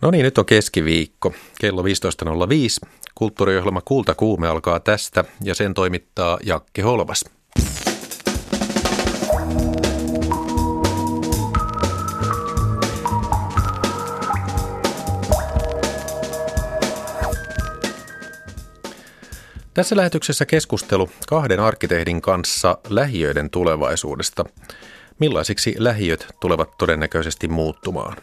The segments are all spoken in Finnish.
No niin, nyt on keskiviikko. Kello 15.05. Kulttuuriohjelma Kulta kuume alkaa tästä ja sen toimittaa Jakke Holvas. Tässä lähetyksessä keskustelu kahden arkkitehdin kanssa lähiöiden tulevaisuudesta. Millaisiksi lähiöt tulevat todennäköisesti muuttumaan?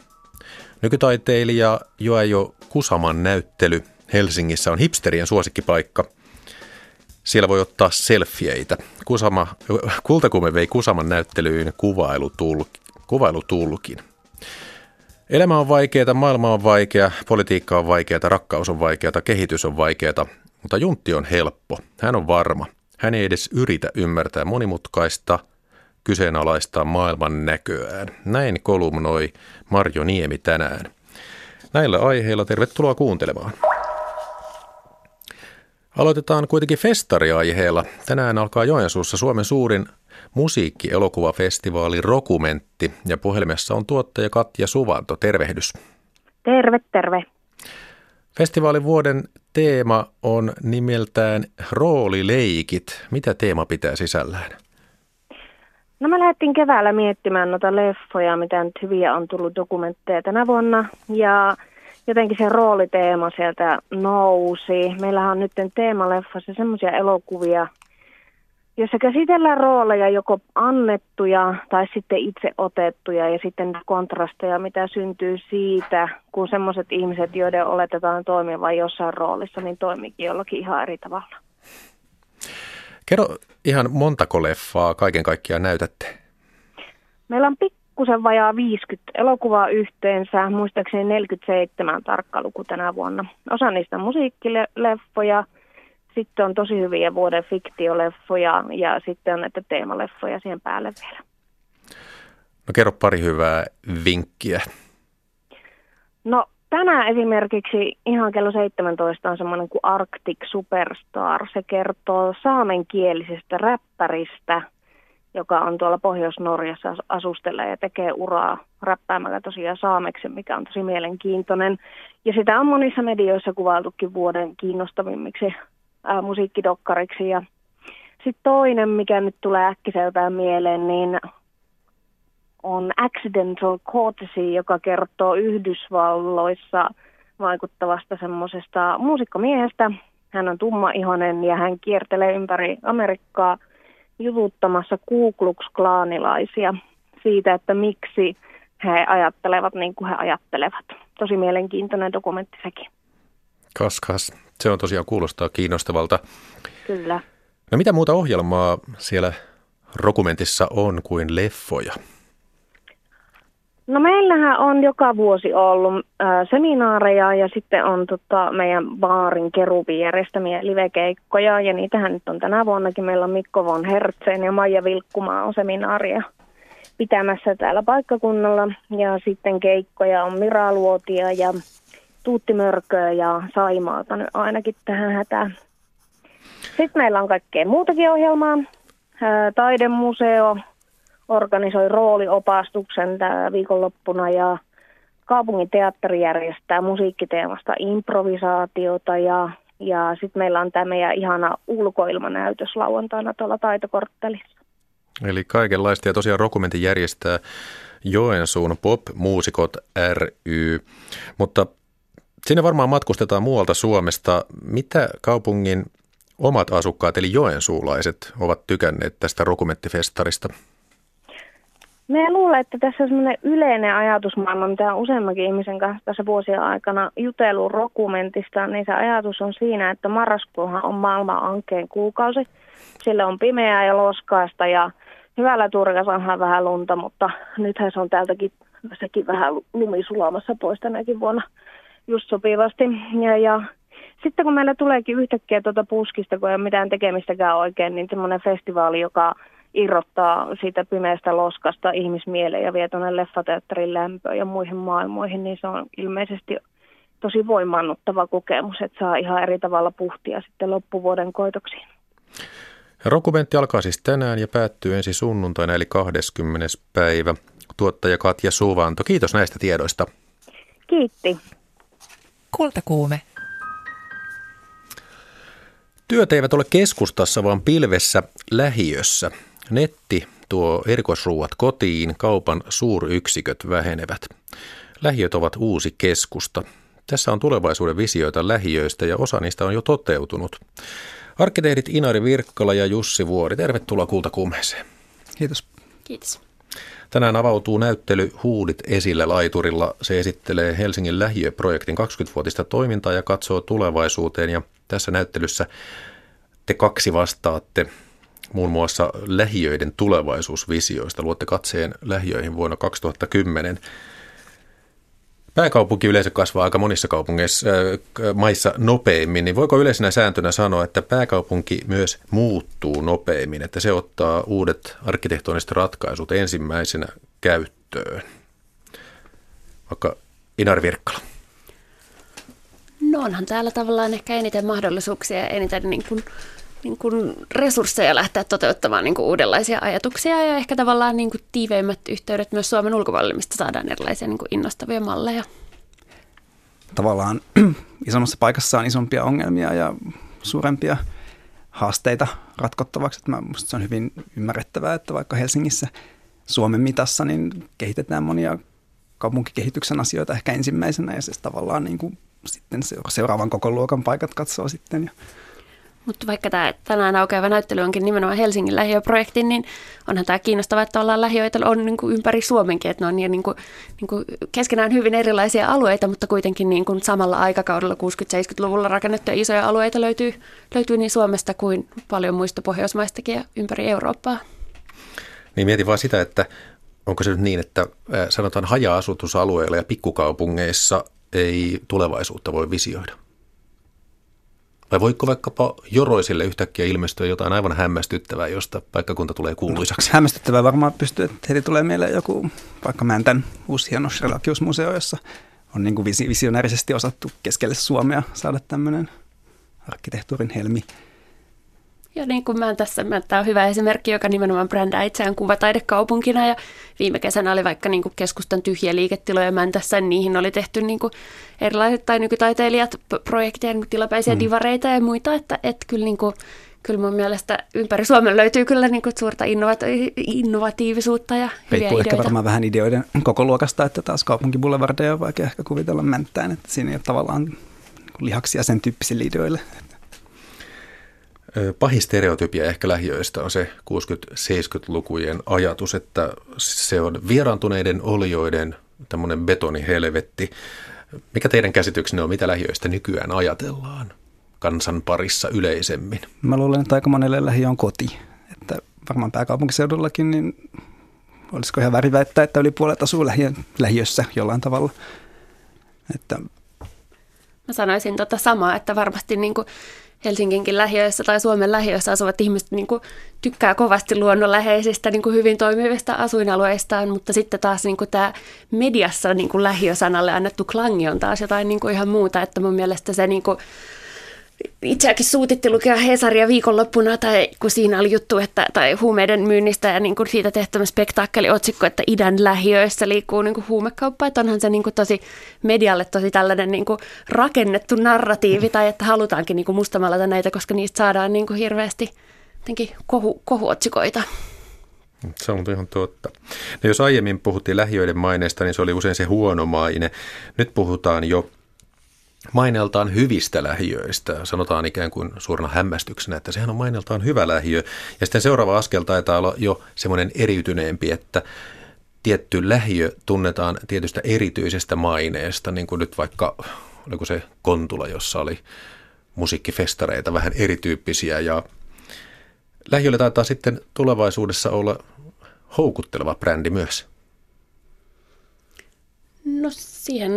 Nykytaiteilija Joajo Kusaman näyttely Helsingissä on hipsterien suosikkipaikka. Siellä voi ottaa selfieitä. Kusama, kultakume vei Kusaman näyttelyyn kuvailutulkin. kuvailutulkin. Elämä on vaikeaa, maailma on vaikea, politiikka on vaikeaa, rakkaus on vaikeaa, kehitys on vaikeaa, mutta Juntti on helppo. Hän on varma. Hän ei edes yritä ymmärtää monimutkaista – kyseenalaistaa maailman näköään. Näin kolumnoi Marjo Niemi tänään. Näillä aiheilla tervetuloa kuuntelemaan. Aloitetaan kuitenkin festariaiheella. Tänään alkaa Joensuussa Suomen suurin musiikkielokuvafestivaali Rokumentti ja puhelimessa on tuottaja Katja Suvanto. Tervehdys. Terve, terve. Festivaalin vuoden teema on nimeltään Roolileikit. Mitä teema pitää sisällään? No me lähdettiin keväällä miettimään noita leffoja, mitä nyt hyviä on tullut dokumentteja tänä vuonna. Ja jotenkin se rooliteema sieltä nousi. Meillähän on nyt teemaleffassa semmoisia elokuvia, jossa käsitellään rooleja joko annettuja tai sitten itse otettuja ja sitten kontrasteja, mitä syntyy siitä, kun semmoiset ihmiset, joiden oletetaan toimivan jossain roolissa, niin toimikin jollakin ihan eri tavalla. Kerro ihan montako leffaa kaiken kaikkiaan näytätte? Meillä on pikkusen vajaa 50 elokuvaa yhteensä, muistaakseni 47 tarkka luku tänä vuonna. Osa niistä on musiikkileffoja, sitten on tosi hyviä vuoden fiktioleffoja ja sitten on näitä teemaleffoja siihen päälle vielä. No kerro pari hyvää vinkkiä. No tänään esimerkiksi ihan kello 17 on semmoinen kuin Arctic Superstar. Se kertoo saamenkielisestä räppäristä, joka on tuolla Pohjois-Norjassa asustelee ja tekee uraa räppäämällä tosiaan saameksi, mikä on tosi mielenkiintoinen. Ja sitä on monissa medioissa kuvailtukin vuoden kiinnostavimmiksi ää, musiikkidokkariksi. Ja sitten toinen, mikä nyt tulee äkkiseltään mieleen, niin on Accidental Courtesy, joka kertoo Yhdysvalloissa vaikuttavasta semmoisesta muusikkomiehestä. Hän on tummaihoinen ja hän kiertelee ympäri Amerikkaa jututtamassa Ku Klux Klaanilaisia siitä, että miksi he ajattelevat niin kuin he ajattelevat. Tosi mielenkiintoinen dokumentti sekin. Kas, kas. Se on tosiaan kuulostaa kiinnostavalta. Kyllä. No mitä muuta ohjelmaa siellä dokumentissa on kuin leffoja? No meillähän on joka vuosi ollut äh, seminaareja ja sitten on tota, meidän baarin keruvin järjestämiä livekeikkoja ja niitähän nyt on tänä vuonnakin. Meillä on Mikko von Hertzen ja Maija Vilkkumaa on seminaaria pitämässä täällä paikkakunnalla ja sitten keikkoja on Mira Luotia ja Tuutti Mörköä ja Saimaata nyt ainakin tähän hätään. Sitten meillä on kaikkea muutakin ohjelmaa. Taidemuseo, organisoi rooliopastuksen tämä viikonloppuna ja kaupungin teatteri järjestää musiikkiteemasta improvisaatiota ja, ja sitten meillä on tämä meidän ihana ulkoilmanäytös lauantaina tuolla taitokorttelissa. Eli kaikenlaista ja tosiaan Rokumentin järjestää Joensuun Pop-muusikot ry, mutta sinne varmaan matkustetaan muualta Suomesta. Mitä kaupungin omat asukkaat eli joensuulaiset ovat tykänneet tästä Rokumenttifestarista? Me luulen, että tässä on sellainen yleinen ajatusmaailma, mitä on useammankin ihmisen kanssa tässä vuosien aikana jutellut dokumentista, niin se ajatus on siinä, että marraskuuhan on maailman ankeen kuukausi. Sillä on pimeää ja loskaista ja hyvällä turkassa onhan vähän lunta, mutta nythän se on täältäkin sekin vähän lumi sulamassa pois tänäkin vuonna just sopivasti. Ja, ja sitten kun meillä tuleekin yhtäkkiä tuota puskista, kun ei ole mitään tekemistäkään oikein, niin semmoinen festivaali, joka irrottaa siitä pimeästä loskasta ihmismieleen ja vie tuonne leffateatterin lämpöön ja muihin maailmoihin, niin se on ilmeisesti tosi voimannuttava kokemus, että saa ihan eri tavalla puhtia sitten loppuvuoden koitoksiin. Rokumentti alkaa siis tänään ja päättyy ensi sunnuntaina eli 20. päivä. Tuottaja Katja Suvanto, kiitos näistä tiedoista. Kiitti. Kultakuume. Työt eivät ole keskustassa, vaan pilvessä lähiössä. Netti tuo erikoisruuat kotiin, kaupan suuryksiköt vähenevät. Lähiöt ovat uusi keskusta. Tässä on tulevaisuuden visioita lähiöistä ja osa niistä on jo toteutunut. Arkkitehdit Inari Virkkala ja Jussi Vuori, tervetuloa Kultakuumeeseen. Kiitos. Kiitos. Tänään avautuu näyttely Huudit esillä laiturilla. Se esittelee Helsingin lähiöprojektin 20-vuotista toimintaa ja katsoo tulevaisuuteen. Ja tässä näyttelyssä te kaksi vastaatte muun muassa lähiöiden tulevaisuusvisioista. Luotte katseen lähiöihin vuonna 2010. Pääkaupunki yleensä kasvaa aika monissa kaupungeissa, äh, maissa nopeimmin, niin voiko yleisenä sääntönä sanoa, että pääkaupunki myös muuttuu nopeimmin, että se ottaa uudet arkkitehtooniset ratkaisut ensimmäisenä käyttöön? Vaikka Inar Virkkala. No onhan täällä tavallaan ehkä eniten mahdollisuuksia ja eniten niin kuin, niin kuin resursseja lähteä toteuttamaan niin kuin uudenlaisia ajatuksia ja ehkä tavallaan niin kuin tiiveimmät yhteydet myös Suomen ulkopuolelle, mistä saadaan erilaisia niin kuin innostavia malleja. Tavallaan isommassa paikassa on isompia ongelmia ja suurempia haasteita ratkottavaksi. Että mä, musta se on hyvin ymmärrettävää, että vaikka Helsingissä Suomen mitassa niin kehitetään monia kaupunkikehityksen asioita ehkä ensimmäisenä ja se tavallaan niin kuin sitten seuraavan koko luokan paikat katsoo sitten. Ja mutta vaikka tämä tänään aukeava näyttely onkin nimenomaan Helsingin lähiöprojekti, niin onhan tämä kiinnostavaa, että ollaan lähiöitä on niin kuin ympäri Suomenkin, että ne on niin kuin, niin kuin keskenään hyvin erilaisia alueita, mutta kuitenkin niin kuin samalla aikakaudella 60-70-luvulla rakennettuja isoja alueita löytyy, löytyy niin Suomesta kuin paljon muista Pohjoismaistakin ja ympäri Eurooppaa. Niin mietin vaan sitä, että onko se nyt niin, että sanotaan haja-asutusalueilla ja pikkukaupungeissa ei tulevaisuutta voi visioida? Vai voiko vaikkapa joroisille yhtäkkiä ilmestyä jotain aivan hämmästyttävää, josta paikkakunta tulee kuuluisaksi? No, hämmästyttävää varmaan pystyy, että heti tulee mieleen joku, vaikka Mäntän uusi hieno museo jossa on niin kuin visionäärisesti osattu keskelle Suomea saada tämmöinen arkkitehtuurin helmi. Ja niin kuin mä tässä, mä, tämä on hyvä esimerkki, joka nimenomaan brändää itseään kuvataidekaupunkina ja viime kesänä oli vaikka niin kuin keskustan tyhjiä liiketiloja Mäntässä, niin niihin oli tehty niin kuin erilaiset tai nykytaiteilijat projekteja, niin tilapäisiä mm. divareita ja muita, että, että kyllä niin kuin, kyllä mun mielestä ympäri Suomen löytyy kyllä niin kuin suurta innova- innovatiivisuutta ja hyviä Riippuu ideoita. ehkä varmaan vähän ideoiden koko luokasta, että taas kaupunkiboulevardeja on vaikea ehkä kuvitella mänttään, että siinä ei ole tavallaan lihaksia sen tyyppisille ideoille. Pahin stereotypia ehkä lähiöistä on se 60-70-lukujen ajatus, että se on vieraantuneiden olioiden tämmöinen betonihelvetti. Mikä teidän käsityksenne on, mitä lähiöistä nykyään ajatellaan kansan parissa yleisemmin? Mä luulen, että aika monelle lähiö on koti. Että varmaan pääkaupunkiseudullakin, niin olisiko ihan väri väittää, että yli puolet asuu lähiö, lähiössä jollain tavalla. Että Mä sanoisin tota samaa, että varmasti niin kuin Helsinginkin lähiöissä tai Suomen lähiöissä asuvat ihmiset niin kuin tykkää kovasti luonnonläheisistä niin kuin hyvin toimivista asuinalueistaan, mutta sitten taas niin kuin tämä mediassa niin kuin lähiösanalle annettu klangi on taas jotain niin kuin ihan muuta, että mun mielestä se niin kuin itseäkin suutitti lukea Hesaria viikonloppuna, tai kun siinä oli juttu, että, tai huumeiden myynnistä ja niin kuin siitä tehtävä spektakkeliotsikko, että idän lähiöissä liikkuu niin kuin huumekauppa, että onhan se niin kuin tosi medialle tosi tällainen niin kuin rakennettu narratiivi, tai että halutaankin niin kuin mustamalata näitä, koska niistä saadaan niin kuin hirveästi kohu, kohuotsikoita. Se on ihan totta. No jos aiemmin puhuttiin lähiöiden maineesta, niin se oli usein se huono maine. Nyt puhutaan jo maineltaan hyvistä lähiöistä. Sanotaan ikään kuin suurena hämmästyksenä, että sehän on maineltaan hyvä lähiö. Ja sitten seuraava askel taitaa olla jo semmoinen eriytyneempi, että tietty lähiö tunnetaan tietystä erityisestä maineesta, niin kuin nyt vaikka, oliko se Kontula, jossa oli musiikkifestareita vähän erityyppisiä ja lähiöllä taitaa sitten tulevaisuudessa olla houkutteleva brändi myös. No siihen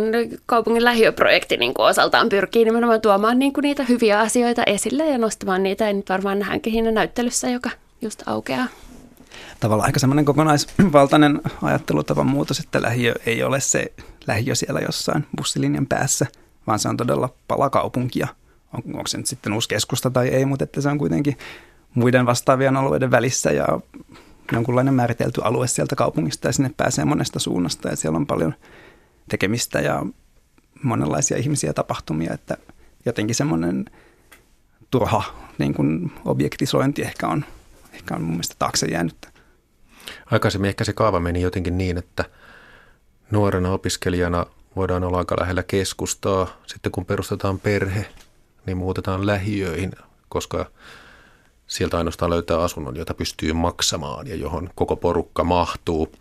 kaupungin lähiöprojekti niin kuin osaltaan pyrkii nimenomaan tuomaan niin kuin niitä hyviä asioita esille ja nostamaan niitä. Ja nyt varmaan nähdäänkin siinä näyttelyssä, joka just aukeaa. Tavallaan aika semmoinen kokonaisvaltainen ajattelutavan muutos, että lähiö ei ole se lähiö siellä jossain bussilinjan päässä, vaan se on todella pala kaupunkia. On, onko se nyt sitten uusi keskusta tai ei, mutta että se on kuitenkin muiden vastaavien alueiden välissä ja jonkunlainen määritelty alue sieltä kaupungista ja sinne pääsee monesta suunnasta ja siellä on paljon – tekemistä ja monenlaisia ihmisiä tapahtumia, että jotenkin semmoinen turha niin kuin objektisointi ehkä on, ehkä on mun mielestä taakse jäänyt. Aikaisemmin ehkä se kaava meni jotenkin niin, että nuorena opiskelijana voidaan olla aika lähellä keskustaa. Sitten kun perustetaan perhe, niin muutetaan lähiöihin, koska sieltä ainoastaan löytää asunnon, jota pystyy maksamaan ja johon koko porukka mahtuu.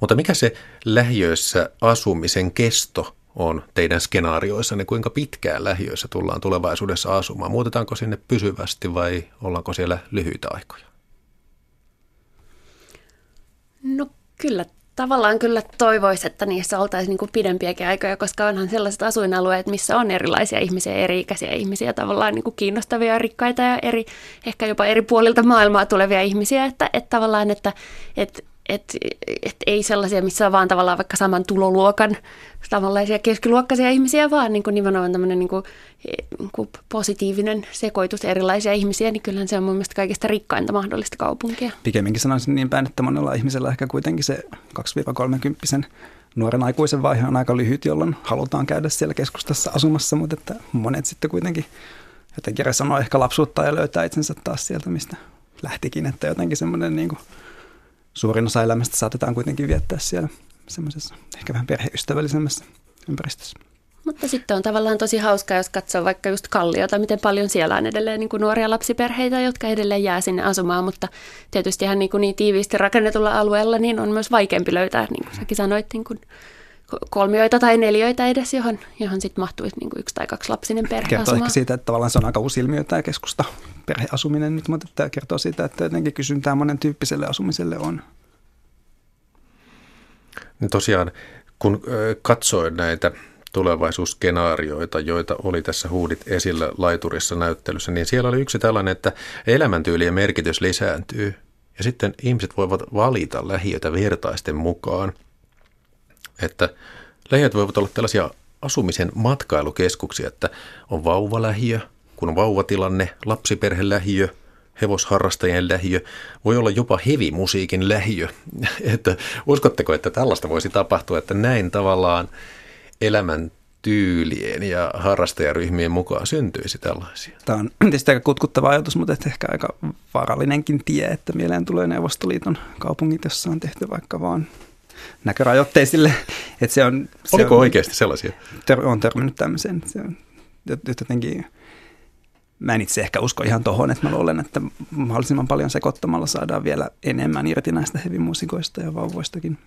Mutta mikä se lähiöissä asumisen kesto on teidän skenaarioissanne, kuinka pitkään lähiöissä tullaan tulevaisuudessa asumaan? Muutetaanko sinne pysyvästi vai ollaanko siellä lyhyitä aikoja? No kyllä tavallaan kyllä toivoisi, että niissä oltaisiin niin kuin pidempiäkin aikoja, koska onhan sellaiset asuinalueet, missä on erilaisia ihmisiä, eri-ikäisiä ihmisiä, tavallaan niin kuin kiinnostavia rikkaita ja eri, ehkä jopa eri puolilta maailmaa tulevia ihmisiä, että, että tavallaan, että, että et, et ei sellaisia, missä on vaan tavallaan vaikka saman tuloluokan samanlaisia keskiluokkaisia ihmisiä, vaan niin kuin nimenomaan tämmöinen niin kuin, niin kuin positiivinen sekoitus erilaisia ihmisiä, niin kyllähän se on mun mielestä kaikista rikkainta mahdollista kaupunkia. Pikemminkin sanoisin niin päin, että monella ihmisellä ehkä kuitenkin se 2-30 nuoren aikuisen vaihe on aika lyhyt, jolloin halutaan käydä siellä keskustassa asumassa, mutta että monet sitten kuitenkin jotenkin sanoo ehkä lapsuutta ja löytää itsensä taas sieltä, mistä lähtikin, että jotenkin semmoinen niin kuin suurin osa elämästä saatetaan kuitenkin viettää siellä semmoisessa ehkä vähän perheystävällisemmässä ympäristössä. Mutta sitten on tavallaan tosi hauskaa, jos katsoo vaikka just Kalliota, miten paljon siellä on edelleen niin kuin nuoria lapsiperheitä, jotka edelleen jää sinne asumaan, mutta tietysti ihan niin, kuin niin tiiviisti rakennetulla alueella niin on myös vaikeampi löytää, niin kuin säkin sanoit, niin kuin kolmioita tai neljöitä edes, johon, johon sitten mahtuisi niin kuin yksi tai kaksi lapsinen perhe Kertoo asumaan. ehkä siitä, että tavallaan se on aika uusi ilmiö tämä keskusta perheasuminen nyt, mutta tämä kertoo siitä, että jotenkin kysyntää monen tyyppiselle asumiselle on. Niin tosiaan, kun katsoin näitä tulevaisuusskenaarioita, joita oli tässä huudit esillä laiturissa näyttelyssä, niin siellä oli yksi tällainen, että elämäntyylien merkitys lisääntyy ja sitten ihmiset voivat valita lähiötä vertaisten mukaan. Että lähiöt voivat olla tällaisia asumisen matkailukeskuksia, että on vauvalähiö, kun on vauvatilanne, lapsiperhelähiö – hevosharrastajien lähiö, voi olla jopa hevimusiikin lähiö. että uskotteko, että tällaista voisi tapahtua, että näin tavallaan elämän tyylien ja harrastajaryhmien mukaan syntyisi tällaisia? Tämä on tietysti aika kutkuttava ajatus, mutta ehkä aika vaarallinenkin tie, että mieleen tulee Neuvostoliiton kaupungit, jossa on tehty vaikka vaan näkörajoitteisille. Että se on, se Oliko on, oikeasti sellaisia? Ter- on törmännyt tämmöiseen. Se on jotenkin mä en itse ehkä usko ihan tohon, että mä luulen, että mahdollisimman paljon sekoittamalla saadaan vielä enemmän irti näistä hevimuusikoista ja vauvoistakin.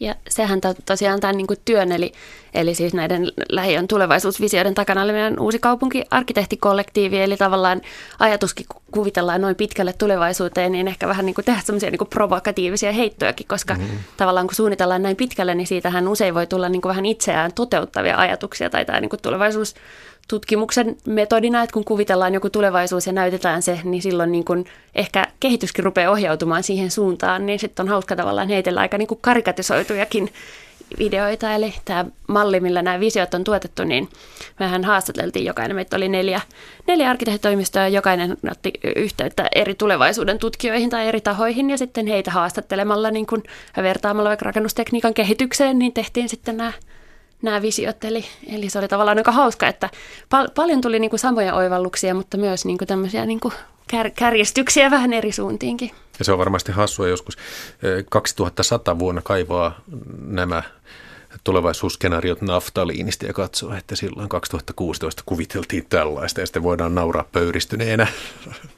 Ja sehän to, tosiaan tämän niin kuin työn, eli, eli siis näiden lähiön tulevaisuusvisioiden takana oli meidän uusi kaupunkiarkkitehtikollektiivi, eli tavallaan ajatuskin kuvitellaan noin pitkälle tulevaisuuteen, niin ehkä vähän niin kuin tehdä semmoisia niin provokatiivisia heittojakin, koska mm. tavallaan kun suunnitellaan näin pitkälle, niin siitähän usein voi tulla niin kuin vähän itseään toteuttavia ajatuksia, tai tämä niin kuin tulevaisuus tutkimuksen metodina, että kun kuvitellaan joku tulevaisuus ja näytetään se, niin silloin niin kun ehkä kehityskin rupeaa ohjautumaan siihen suuntaan, niin sitten on hauska tavallaan heitellä aika niin kuin karikatisoitujakin videoita. Eli tämä malli, millä nämä visiot on tuotettu, niin mehän haastateltiin jokainen. Meitä oli neljä, neljä arkkitehtitoimistoa ja jokainen otti yhteyttä eri tulevaisuuden tutkijoihin tai eri tahoihin ja sitten heitä haastattelemalla niin kun vertaamalla vaikka rakennustekniikan kehitykseen, niin tehtiin sitten nämä nämä visiot. Eli, eli se oli tavallaan aika hauska, että pal- paljon tuli niin kuin samoja oivalluksia, mutta myös niin kuin tämmöisiä niin kuin kär- kärjestyksiä vähän eri suuntiinkin. Ja se on varmasti hassua joskus 2100 vuonna kaivaa nämä tulevaisuusskenaariot naftaliinista ja katsoa, että silloin 2016 kuviteltiin tällaista ja sitten voidaan nauraa pöyristyneenä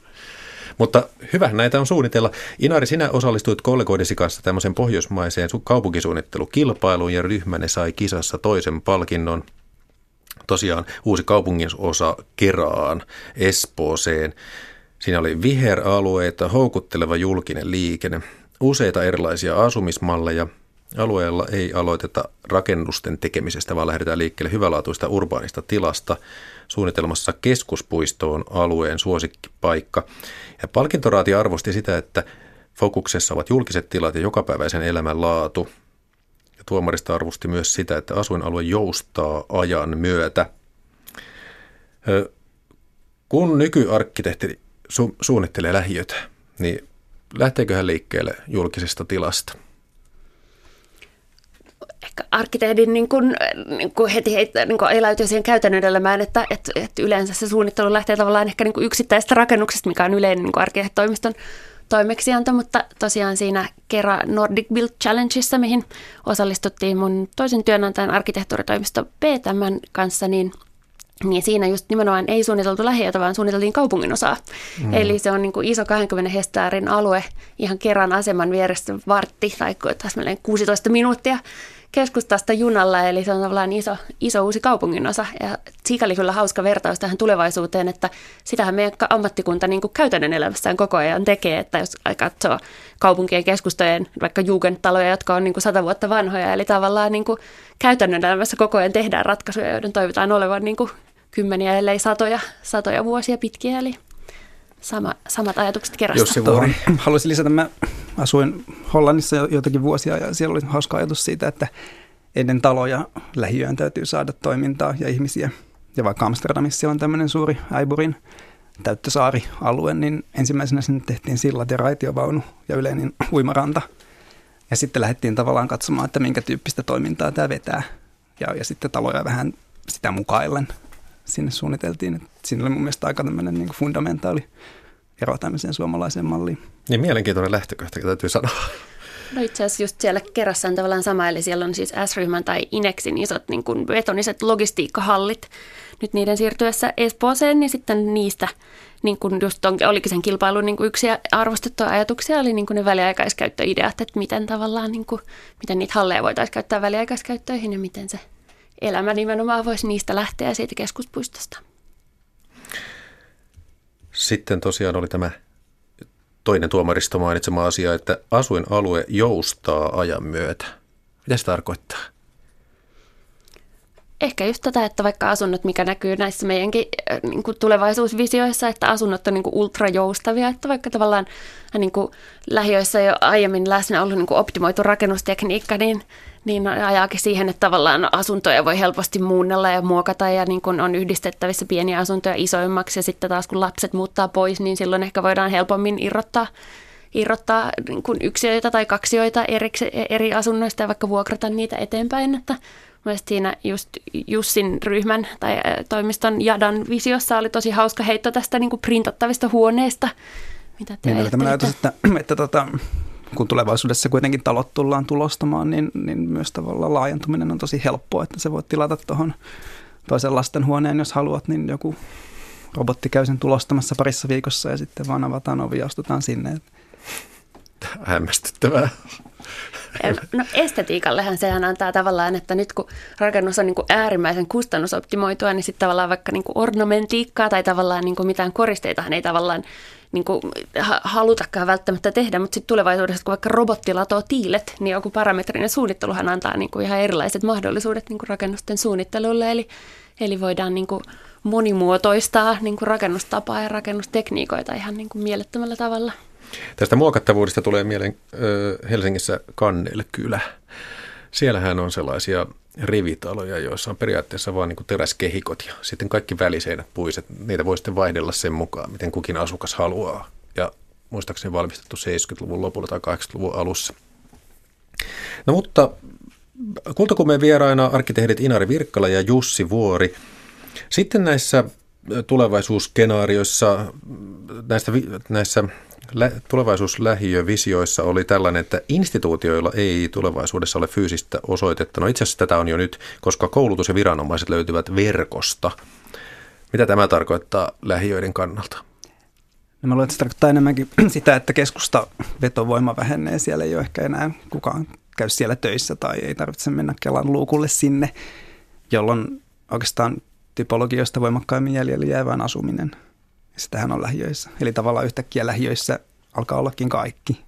mutta hyvä näitä on suunnitella. Inari, sinä osallistuit kollegoidesi kanssa tämmöisen pohjoismaiseen kaupunkisuunnittelukilpailuun ja ryhmänne sai kisassa toisen palkinnon. Tosiaan uusi osa Keraan Espooseen. Siinä oli viheralueita, houkutteleva julkinen liikenne, useita erilaisia asumismalleja. Alueella ei aloiteta rakennusten tekemisestä, vaan lähdetään liikkeelle hyvälaatuista urbaanista tilasta. Suunnitelmassa keskuspuisto on alueen suosikkipaikka. Ja palkintoraati arvosti sitä, että fokuksessa ovat julkiset tilat ja jokapäiväisen elämän laatu. Ja tuomarista arvosti myös sitä, että asuinalue joustaa ajan myötä. Kun nykyarkkitehti su- suunnittelee lähiötä, niin lähteekö hän liikkeelle julkisesta tilasta? Ehkä arkkitehdin niin kuin, niin kuin heti heitä, niin kuin eläytyy siihen käytännön elämään, että, että, että yleensä se suunnittelu lähtee tavallaan ehkä niin kuin yksittäisestä rakennuksesta, mikä on yleinen niin arkkitehtitoimiston toimeksianto, mutta tosiaan siinä kerran Nordic Build Challengeissa, mihin osallistuttiin mun toisen työnantajan arkkitehtuuritoimisto tämän kanssa, niin niin siinä just nimenomaan ei suunniteltu lähiötä, vaan suunniteltiin kaupungin osaa. Mm. Eli se on niin kuin iso 20 hehtaarin alue ihan kerran aseman vieressä vartti tai 16 minuuttia keskustasta junalla, eli se on tavallaan iso, iso uusi kaupunginosa. Ja sikäli kyllä hauska vertaus tähän tulevaisuuteen, että sitähän meidän ammattikunta niin kuin käytännön elämässään koko ajan tekee, että jos katsoo kaupunkien keskustojen vaikka jugendtaloja, jotka on niin kuin sata vuotta vanhoja, eli tavallaan niin kuin käytännön elämässä koko ajan tehdään ratkaisuja, joiden toivotaan olevan niin kuin kymmeniä, ellei satoja, satoja vuosia pitkiä, eli sama, samat ajatukset kerrasta. Jussi Vuori. Haluaisin lisätä, mä asuin Hollannissa jo joitakin vuosia ja siellä oli hauska ajatus siitä, että ennen taloja lähiöön täytyy saada toimintaa ja ihmisiä. Ja vaikka Amsterdamissa on tämmöinen suuri Äiburin täyttösaari-alue, niin ensimmäisenä sinne tehtiin sillat ja raitiovaunu ja yleinen uimaranta. Ja sitten lähdettiin tavallaan katsomaan, että minkä tyyppistä toimintaa tämä vetää. Ja, ja sitten taloja vähän sitä mukaillen sinne suunniteltiin. Et siinä oli mun mielestä aika tämmöinen niin fundamentaali ero tämmöiseen suomalaiseen malliin. Niin mielenkiintoinen lähtökohta, täytyy sanoa. No itse asiassa just siellä kerrassa on tavallaan sama, eli siellä on siis S-ryhmän tai Inexin isot niin kuin betoniset logistiikkahallit. Nyt niiden siirtyessä Espooseen, niin sitten niistä niin kuin just on, olikin sen kilpailun niin kuin yksi arvostettuja ajatuksia, oli niin kuin ne väliaikaiskäyttöideat, että miten tavallaan, niin kuin, miten niitä halleja voitaisiin käyttää väliaikaiskäyttöihin ja miten se elämä nimenomaan voisi niistä lähteä siitä keskuspuistosta. Sitten tosiaan oli tämä toinen tuomaristo mainitsema asia, että asuinalue joustaa ajan myötä. Mitä se tarkoittaa? Ehkä just tätä, että vaikka asunnot, mikä näkyy näissä meidänkin äh, niin kuin tulevaisuusvisioissa, että asunnot on niin kuin ultrajoustavia, että vaikka tavallaan äh, niin kuin lähiöissä jo aiemmin läsnä ollut niin kuin optimoitu rakennustekniikka, niin niin ajaakin siihen, että tavallaan asuntoja voi helposti muunnella ja muokata ja niin kun on yhdistettävissä pieniä asuntoja isoimmaksi ja sitten taas kun lapset muuttaa pois, niin silloin ehkä voidaan helpommin irrottaa, irrottaa niin kun yksiöitä tai kaksioita eri, eri asunnoista ja vaikka vuokrata niitä eteenpäin, että Mielestäni siinä just Jussin ryhmän tai toimiston Jadan visiossa oli tosi hauska heitto tästä niin kuin printattavista huoneista. Mitä te niin, tämä ajatus, että, että tota, kun tulevaisuudessa kuitenkin talot tullaan tulostamaan, niin, niin myös tavallaan laajentuminen on tosi helppoa, että se voit tilata tuohon toisen lastenhuoneen, jos haluat, niin joku robotti käy sen tulostamassa parissa viikossa ja sitten vaan avataan ovi ja astutaan sinne. Hämmästyttävää. No estetiikallehan sehän antaa tavallaan, että nyt kun rakennus on niin kuin äärimmäisen kustannusoptimoitua, niin sitten tavallaan vaikka niin kuin ornamentiikkaa tai tavallaan niin kuin mitään koristeitahan ei tavallaan niin kuin, halutakaan välttämättä tehdä, mutta sitten tulevaisuudessa, kun vaikka robotti latoo tiilet, niin joku parametrinen suunnitteluhan antaa niin kuin ihan erilaiset mahdollisuudet niin kuin rakennusten suunnittelulle, eli, eli voidaan niin kuin monimuotoistaa niin kuin rakennustapaa ja rakennustekniikoita ihan niin kuin mielettömällä tavalla. Tästä muokattavuudesta tulee mieleen Helsingissä Kannelkylä. Siellähän on sellaisia rivitaloja, joissa on periaatteessa vain niin teräskehikot ja sitten kaikki väliseinät puiset. Niitä voi sitten vaihdella sen mukaan, miten kukin asukas haluaa. Ja muistaakseni valmistettu 70-luvun lopulla tai 80-luvun alussa. No mutta kultakumeen vieraina arkkitehdit Inari Virkkala ja Jussi Vuori. Sitten näissä tulevaisuusskenaarioissa, näissä, näissä tulevaisuuslähiövisioissa oli tällainen, että instituutioilla ei tulevaisuudessa ole fyysistä osoitetta. No itse asiassa tätä on jo nyt, koska koulutus ja viranomaiset löytyvät verkosta. Mitä tämä tarkoittaa lähiöiden kannalta? No mä luulen, että se tarkoittaa enemmänkin sitä, että keskusta vetovoima vähenee. Siellä ei ole ehkä enää kukaan käy siellä töissä tai ei tarvitse mennä Kelan luukulle sinne, jolloin oikeastaan typologioista voimakkaimmin jäljellä jää vain asuminen – Sitähän on lähiöissä. Eli tavallaan yhtäkkiä lähiöissä alkaa ollakin kaikki.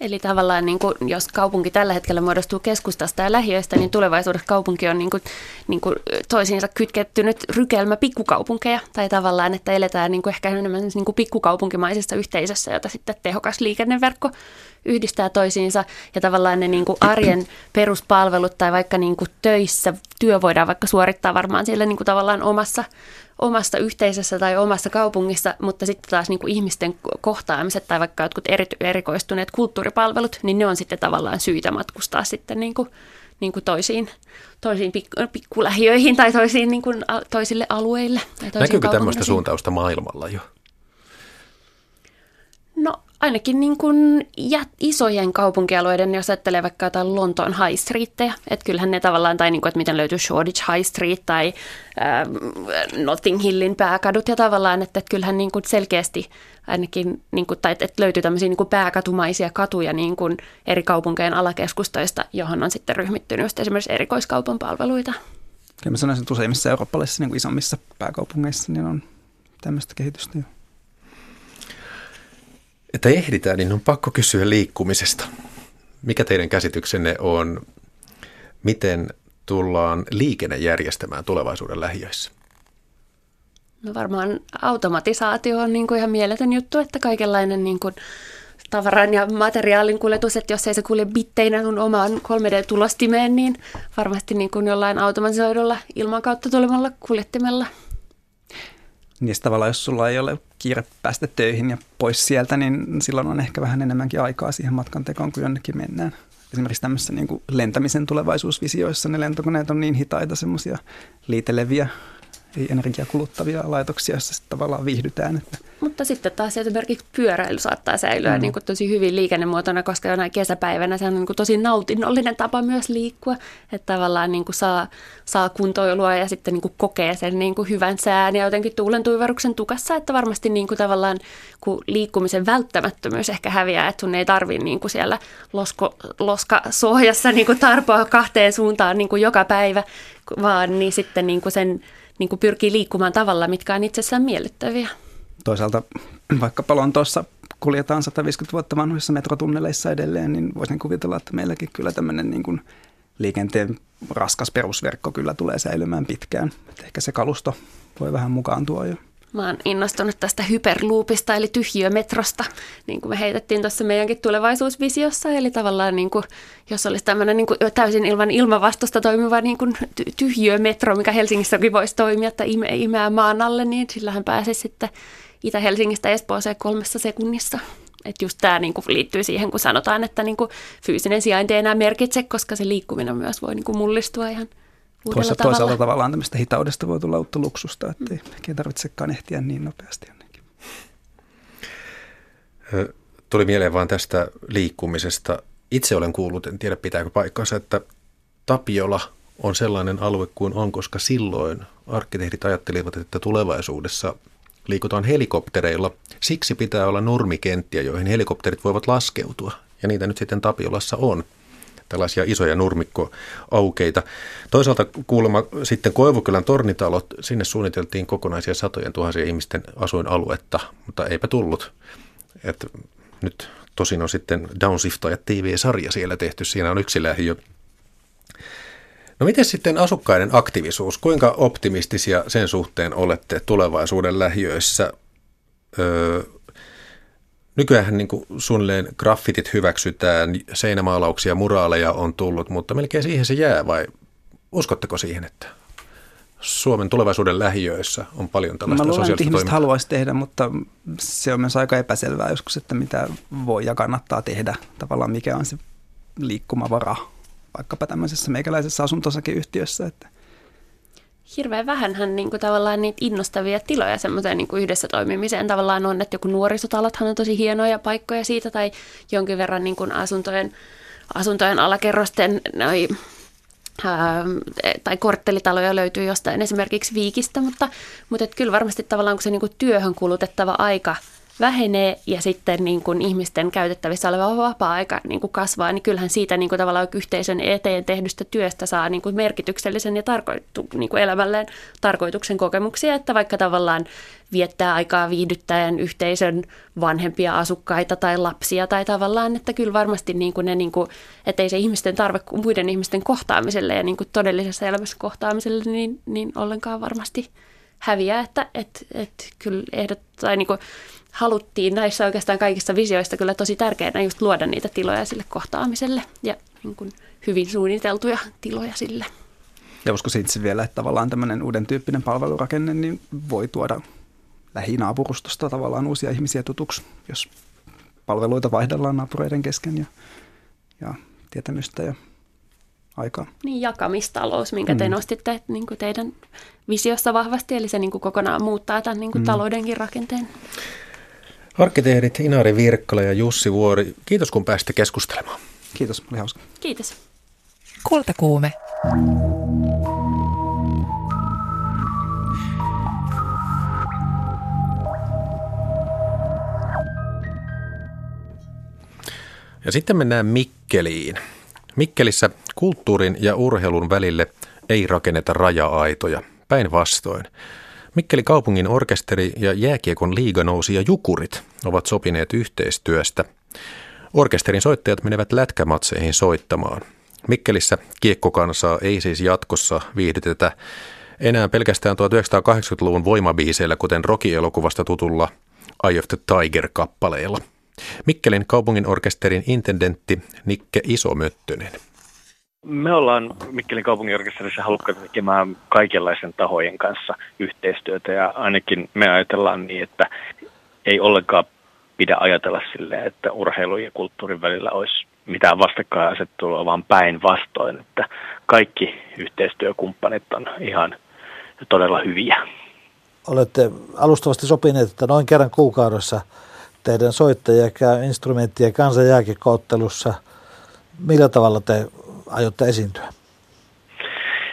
Eli tavallaan niin kuin, jos kaupunki tällä hetkellä muodostuu keskustasta ja lähiöistä, niin tulevaisuudessa kaupunki on niin kuin, niin kuin toisiinsa kytkettynyt rykelmä pikkukaupunkeja. Tai tavallaan, että eletään niin kuin ehkä enemmän niin kuin pikkukaupunkimaisessa yhteisössä, jota sitten tehokas liikenneverkko yhdistää toisiinsa ja tavallaan ne niin kuin arjen peruspalvelut tai vaikka niin kuin töissä työ voidaan vaikka suorittaa varmaan siellä niin kuin tavallaan omassa, omassa yhteisössä tai omassa kaupungissa, mutta sitten taas niin kuin ihmisten kohtaamiset tai vaikka jotkut eri, erikoistuneet kulttuuripalvelut, niin ne on sitten tavallaan syytä matkustaa sitten niin kuin, niin kuin toisiin, toisiin pikkulähiöihin tai toisiin, niin kuin, toisille alueille. Tai Näkyykö tämmöistä suuntausta maailmalla jo? No ainakin niin kuin isojen kaupunkialueiden, jos ajattelee vaikka jotain Lontoon High Streettejä, että kyllähän ne tavallaan, tai niin kuin, että miten löytyy Shoreditch High Street tai äh, Notting Hillin pääkadut ja tavallaan, että, että kyllähän niin kuin selkeästi ainakin, niin kuin, tai että, löytyy tämmöisiä niin kuin pääkatumaisia katuja niin kuin eri kaupunkien alakeskustoista, johon on sitten ryhmittynyt esimerkiksi erikoiskaupan palveluita. Kyllä mä sanoisin, että useimmissa eurooppalaisissa niin kuin isommissa pääkaupungeissa niin on tämmöistä kehitystä jo että ehditään, niin on pakko kysyä liikkumisesta. Mikä teidän käsityksenne on, miten tullaan liikenne järjestämään tulevaisuuden lähiöissä? No varmaan automatisaatio on niin kuin ihan mieletön juttu, että kaikenlainen niin kuin tavaran ja materiaalin kuljetus, että jos ei se kulje bitteinä sun omaan 3D-tulostimeen, niin varmasti niin kuin jollain automatisoidulla ilman kautta tulemalla kuljettimella – niin tavallaan jos sulla ei ole kiire päästä töihin ja pois sieltä, niin silloin on ehkä vähän enemmänkin aikaa siihen matkan tekoon, kun jonnekin mennään. Esimerkiksi tämmöisissä niin lentämisen tulevaisuusvisioissa ne lentokoneet on niin hitaita, semmoisia liiteleviä ei energiaa kuluttavia laitoksia, joissa sitten tavallaan viihdytään. Että. Mutta sitten taas esimerkiksi pyöräily saattaa säilyä mm. niin kuin tosi hyvin liikennemuotona, koska jonain kesäpäivänä se on niin kuin tosi nautinnollinen tapa myös liikkua, että tavallaan niin kuin saa, saa kuntoilua ja sitten niin kuin kokee sen niin kuin hyvän sään ja jotenkin tuulen tuivaruksen tukassa, että varmasti niin kuin tavallaan kun liikkumisen välttämättömyys ehkä häviää, että sun ei tarvitse niin kuin siellä losko, loskasuojassa niin kuin tarpoa kahteen suuntaan niin kuin joka päivä, vaan niin sitten niin kuin sen niin kuin pyrkii liikkumaan tavalla, mitkä on itsessään miellyttäviä. Toisaalta vaikka Lontoossa kuljetaan 150 vuotta vanhoissa metrotunneleissa edelleen, niin voisin kuvitella, että meilläkin kyllä tämmöinen niin kuin liikenteen raskas perusverkko kyllä tulee säilymään pitkään. Et ehkä se kalusto voi vähän mukaan tuo jo. Mä oon innostunut tästä hyperloopista eli tyhjiömetrosta, niin kuin me heitettiin tuossa meidänkin tulevaisuusvisiossa. Eli tavallaan niin kuin, jos olisi tämmöinen niin kuin täysin ilman ilmavastusta toimiva niin kuin tyhjiömetro, mikä Helsingissäkin voisi toimia että ime, imeää maan alle, niin sillähän pääsisi sitten Itä-Helsingistä Espooseen kolmessa sekunnissa. Että just tämä niinku liittyy siihen, kun sanotaan, että niinku fyysinen sijainti ei enää merkitse, koska se liikkuminen myös voi niinku mullistua ihan – Toisa, tavalla. Toisaalta tavallaan tämmöistä hitaudesta voi tulla uutta luksusta, että ei mm. tarvitsekaan ehtiä niin nopeasti jonnekin. Tuli mieleen vain tästä liikkumisesta. Itse olen kuullut, en tiedä pitääkö paikkansa, että Tapiola on sellainen alue kuin on, koska silloin arkkitehdit ajattelivat, että tulevaisuudessa liikutaan helikoptereilla. Siksi pitää olla nurmikenttiä, joihin helikopterit voivat laskeutua. Ja niitä nyt sitten Tapiolassa on tällaisia isoja nurmikkoaukeita. Toisaalta kuulemma sitten Koivukylän tornitalot, sinne suunniteltiin kokonaisia satojen tuhansia ihmisten asuinaluetta, mutta eipä tullut. Et nyt tosin on sitten Downshiftajat TV-sarja siellä tehty, siinä on yksi lähiö. No miten sitten asukkaiden aktiivisuus, kuinka optimistisia sen suhteen olette tulevaisuuden lähiöissä? Öö, Nykyään niin kuin suunnilleen graffitit hyväksytään, seinämaalauksia, muraaleja on tullut, mutta melkein siihen se jää vai uskotteko siihen, että Suomen tulevaisuuden lähiöissä on paljon tällaista Mä luulen, että ihmiset haluaisi tehdä, mutta se on myös aika epäselvää joskus, että mitä voi ja kannattaa tehdä. Tavallaan mikä on se liikkumavara vaikkapa tämmöisessä meikäläisessä asuntosakeyhtiössä, että hirveän vähänhän niin kuin, tavallaan niitä innostavia tiloja semmoiseen niin kuin yhdessä toimimiseen. Tavallaan on, että joku nuorisotalothan on tosi hienoja paikkoja siitä tai jonkin verran niin kuin asuntojen, asuntojen alakerrosten noi, ää, tai korttelitaloja löytyy jostain esimerkiksi Viikistä, mutta, mutta et kyllä varmasti tavallaan kun se niin kuin työhön kulutettava aika – vähenee ja sitten niin kuin ihmisten käytettävissä oleva vapaa-aika niin kuin kasvaa, niin kyllähän siitä niin kuin tavallaan yhteisön eteen tehdystä työstä saa niin kuin merkityksellisen ja tarkoitu, niin kuin elämälleen tarkoituksen kokemuksia, että vaikka tavallaan viettää aikaa viihdyttäen yhteisön vanhempia asukkaita tai lapsia tai tavallaan, että kyllä varmasti niin kuin ne, niin kuin, että ei se ihmisten tarve muiden ihmisten kohtaamiselle ja niin kuin todellisessa elämässä kohtaamiselle niin, niin ollenkaan varmasti häviää, että et, et kyllä ehdot, tai niin kuin, haluttiin näissä oikeastaan kaikissa visioista kyllä tosi tärkeänä just luoda niitä tiloja sille kohtaamiselle ja niin kuin hyvin suunniteltuja tiloja sille. Ja uskoisin itse vielä, että tavallaan tämmöinen uuden tyyppinen palvelurakenne niin voi tuoda lähinaapurustosta tavallaan uusia ihmisiä tutuksi, jos palveluita vaihdellaan naapureiden kesken ja, ja tietämystä ja aikaa. Niin, jakamistalous, minkä te mm. nostitte niin kuin teidän visiossa vahvasti, eli se niin kuin kokonaan muuttaa tämän niin kuin mm. taloudenkin rakenteen. Arkkitehdit Inari Virkkala ja Jussi Vuori, kiitos kun pääsitte keskustelemaan. Kiitos, oli hauska. Kiitos. Kultakuume. Ja sitten mennään Mikkeliin. Mikkelissä kulttuurin ja urheilun välille ei rakenneta raja-aitoja, päinvastoin. Mikkeli kaupungin orkesteri ja jääkiekon liiganousi ja jukurit ovat sopineet yhteistyöstä. Orkesterin soittajat menevät lätkämatseihin soittamaan. Mikkelissä kiekkokansaa ei siis jatkossa viihdytetä enää pelkästään 1980-luvun voimabiiseillä, kuten Rocky-elokuvasta tutulla Eye of the Tiger-kappaleilla. Mikkelin kaupungin orkesterin intendentti Nikke Isomöttönen. Me ollaan Mikkelin kaupungin orkesterissa halukkaita tekemään kaikenlaisen tahojen kanssa yhteistyötä ja ainakin me ajatellaan niin, että ei ollenkaan pidä ajatella silleen, että urheilu ja kulttuurin välillä olisi mitään vastakkainasettelua, vaan päinvastoin, että kaikki yhteistyökumppanit on ihan todella hyviä. Olette alustavasti sopineet, että noin kerran kuukaudessa – teidän soittajia käy instrumenttien kansanjääkikoottelussa. Millä tavalla te aiotte esiintyä?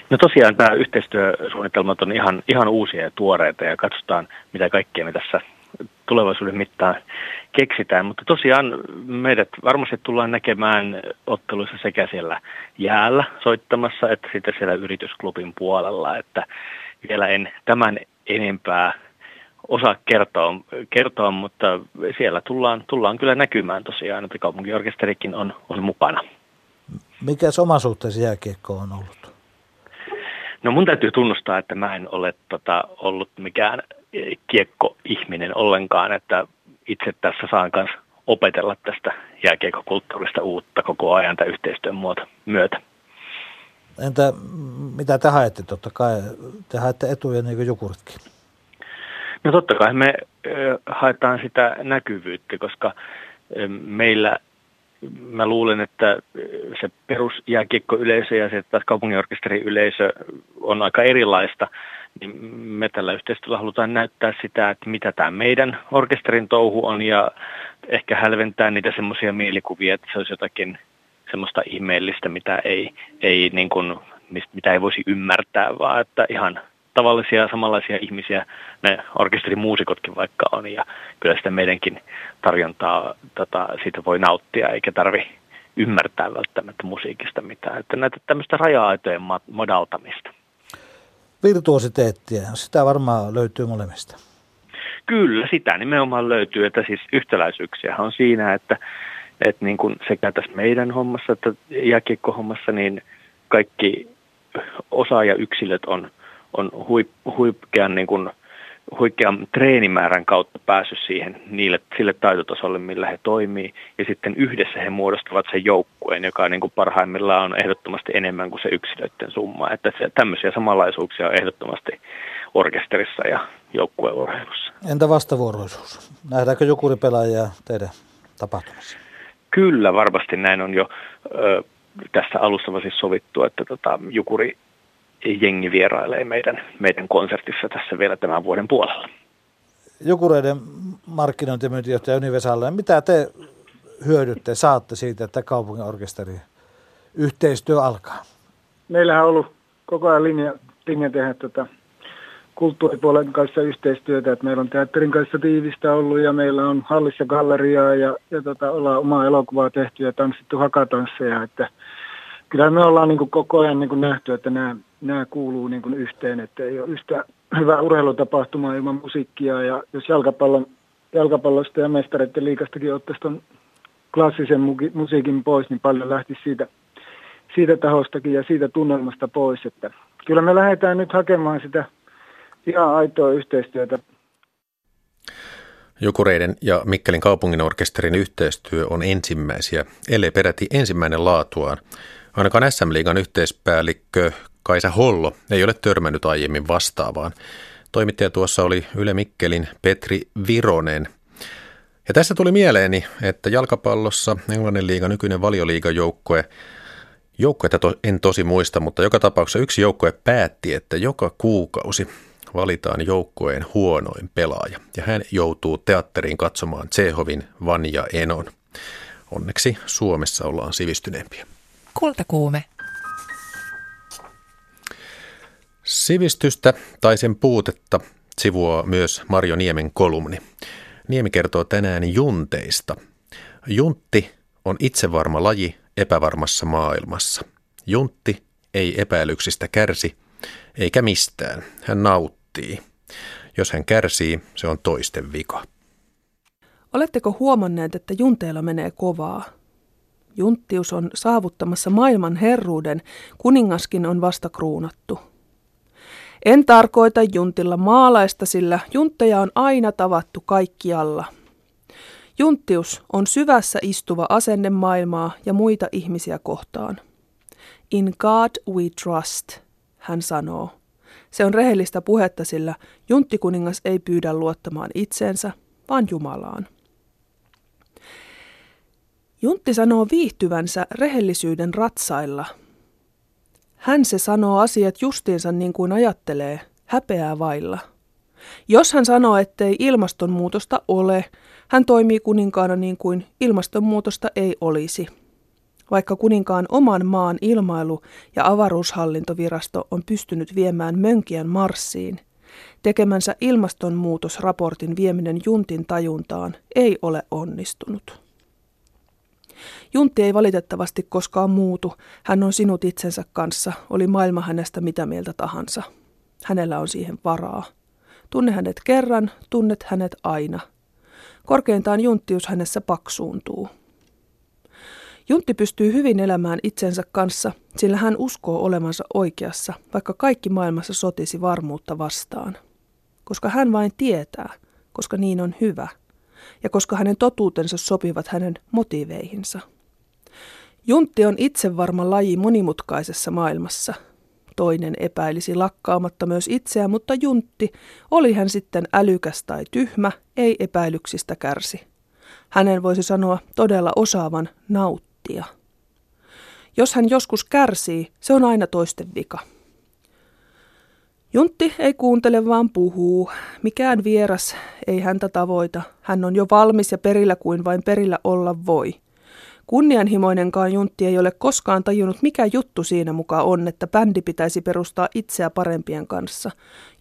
No tosiaan tämä yhteistyösuunnitelmat on ihan, ihan uusia ja tuoreita ja katsotaan mitä kaikkea me tässä tulevaisuuden mittaan keksitään. Mutta tosiaan meidät varmasti tullaan näkemään otteluissa sekä siellä jäällä soittamassa että sitten siellä yritysklubin puolella. Että vielä en tämän enempää osaa kertoa, kertoa, mutta siellä tullaan, tullaan kyllä näkymään tosiaan, että kaupunkiorkesterikin on, on mukana. Mikä oma suhteesi jääkiekko on ollut? No mun täytyy tunnustaa, että mä en ole tota, ollut mikään kiekko-ihminen ollenkaan, että itse tässä saan myös opetella tästä jääkiekkokulttuurista uutta koko ajan tämän yhteistyön muoto, myötä. Entä mitä te haette? Totta kai te haette etuja niin kuin jukuritkin. No totta kai me haetaan sitä näkyvyyttä, koska meillä mä luulen, että se perusjääkiekko-yleisö ja se taas kaupunginorkesterin-yleisö on aika erilaista, niin me tällä yhteistyöllä halutaan näyttää sitä, että mitä tämä meidän orkesterin touhu on ja ehkä hälventää niitä semmoisia mielikuvia, että se olisi jotakin semmoista ihmeellistä, mitä ei, ei, niin kuin, mitä ei voisi ymmärtää, vaan että ihan tavallisia samanlaisia ihmisiä ne orkesterimuusikotkin vaikka on ja kyllä sitä meidänkin tarjontaa tota, siitä voi nauttia eikä tarvi ymmärtää välttämättä musiikista mitään. Että näitä tämmöistä raja-aitojen modaltamista. Virtuositeettia, sitä varmaan löytyy molemmista. Kyllä, sitä nimenomaan löytyy, että siis yhtäläisyyksiä on siinä, että, että niin kuin sekä tässä meidän hommassa että jääkiekkohommassa, niin kaikki osaajayksilöt on on huip, huikean, niin kuin, huikean treenimäärän kautta päässyt siihen niille, sille taitotasolle, millä he toimii. Ja sitten yhdessä he muodostavat sen joukkueen, joka niin kuin parhaimmillaan on ehdottomasti enemmän kuin se yksilöiden summa. Että se, tämmöisiä samanlaisuuksia on ehdottomasti orkesterissa ja joukkueurheilussa. Entä vastavuoroisuus? Nähdäänkö jukuripelaajia teidän tapahtumassa? Kyllä, varmasti näin on jo ö, tässä alussa siis sovittu, että tota, jukuri jengi vierailee meidän, meidän konsertissa tässä vielä tämän vuoden puolella. Jukureiden markkinointimyyntijohtaja Universalle, mitä te hyödytte, saatte siitä, että kaupungin orkesteri yhteistyö alkaa? Meillähän on ollut koko ajan linja, linja tehdä tota kulttuuripuolen kanssa yhteistyötä, että meillä on teatterin kanssa tiivistä ollut ja meillä on hallissa galleriaa ja, ja tota, ollaan omaa elokuvaa tehty ja tanssittu hakatansseja, että kyllä me ollaan niin kuin koko ajan niin kuin nähty, että nämä, nämä kuuluu niin kuin yhteen, että ei ole yhtä hyvää urheilutapahtumaa ilman musiikkia ja jos jalkapallon, jalkapallosta ja mestareiden liikastakin ottaisi tuon klassisen musiikin pois, niin paljon lähti siitä, siitä tahostakin ja siitä tunnelmasta pois, että kyllä me lähdetään nyt hakemaan sitä ihan aitoa yhteistyötä. Jukureiden ja Mikkelin kaupunginorkesterin yhteistyö on ensimmäisiä, ellei peräti ensimmäinen laatuaan. Ainakaan SM-liigan yhteispäällikkö Kaisa Hollo ei ole törmännyt aiemmin vastaavaan. Toimittaja tuossa oli Yle Mikkelin Petri Vironen. Ja tässä tuli mieleeni, että jalkapallossa Englannin liiga nykyinen valioliigajoukkue Joukkuetta to, en tosi muista, mutta joka tapauksessa yksi joukkue päätti, että joka kuukausi valitaan joukkueen huonoin pelaaja. Ja hän joutuu teatteriin katsomaan Tsehovin Vanja Enon. Onneksi Suomessa ollaan sivistyneempiä. Kultakuume. Sivistystä tai sen puutetta sivuaa myös Marjo Niemen kolumni. Niemi kertoo tänään junteista. Juntti on itsevarma laji epävarmassa maailmassa. Juntti ei epäilyksistä kärsi, eikä mistään. Hän nauttii. Jos hän kärsii, se on toisten vika. Oletteko huomanneet, että junteilla menee kovaa? Junttius on saavuttamassa maailman herruuden, kuningaskin on vasta kruunattu. En tarkoita juntilla maalaista, sillä juntteja on aina tavattu kaikkialla. Junttius on syvässä istuva asenne maailmaa ja muita ihmisiä kohtaan. In God we trust, hän sanoo. Se on rehellistä puhetta, sillä junttikuningas ei pyydä luottamaan itseensä, vaan Jumalaan. Juntti sanoo viihtyvänsä rehellisyyden ratsailla. Hän se sanoo asiat justiinsa niin kuin ajattelee, häpeää vailla. Jos hän sanoo, ettei ilmastonmuutosta ole, hän toimii kuninkaana niin kuin ilmastonmuutosta ei olisi. Vaikka kuninkaan oman maan ilmailu- ja avaruushallintovirasto on pystynyt viemään mönkien Marsiin, tekemänsä ilmastonmuutosraportin vieminen Juntin tajuntaan ei ole onnistunut. Juntti ei valitettavasti koskaan muutu. Hän on sinut itsensä kanssa, oli maailma hänestä mitä mieltä tahansa. Hänellä on siihen varaa. Tunne hänet kerran, tunnet hänet aina – Korkeintaan junttius hänessä paksuuntuu. Juntti pystyy hyvin elämään itsensä kanssa, sillä hän uskoo olevansa oikeassa, vaikka kaikki maailmassa sotisi varmuutta vastaan. Koska hän vain tietää, koska niin on hyvä, ja koska hänen totuutensa sopivat hänen motiiveihinsa. Juntti on itsevarma laji monimutkaisessa maailmassa – Toinen epäilisi lakkaamatta myös itseä, mutta Juntti, oli hän sitten älykäs tai tyhmä, ei epäilyksistä kärsi. Hänen voisi sanoa todella osaavan nauttia. Jos hän joskus kärsii, se on aina toisten vika. Juntti ei kuuntele vaan puhuu. Mikään vieras ei häntä tavoita. Hän on jo valmis ja perillä kuin vain perillä olla voi. Kunnianhimoinenkaan juntti ei ole koskaan tajunnut, mikä juttu siinä mukaan on, että bändi pitäisi perustaa itseä parempien kanssa.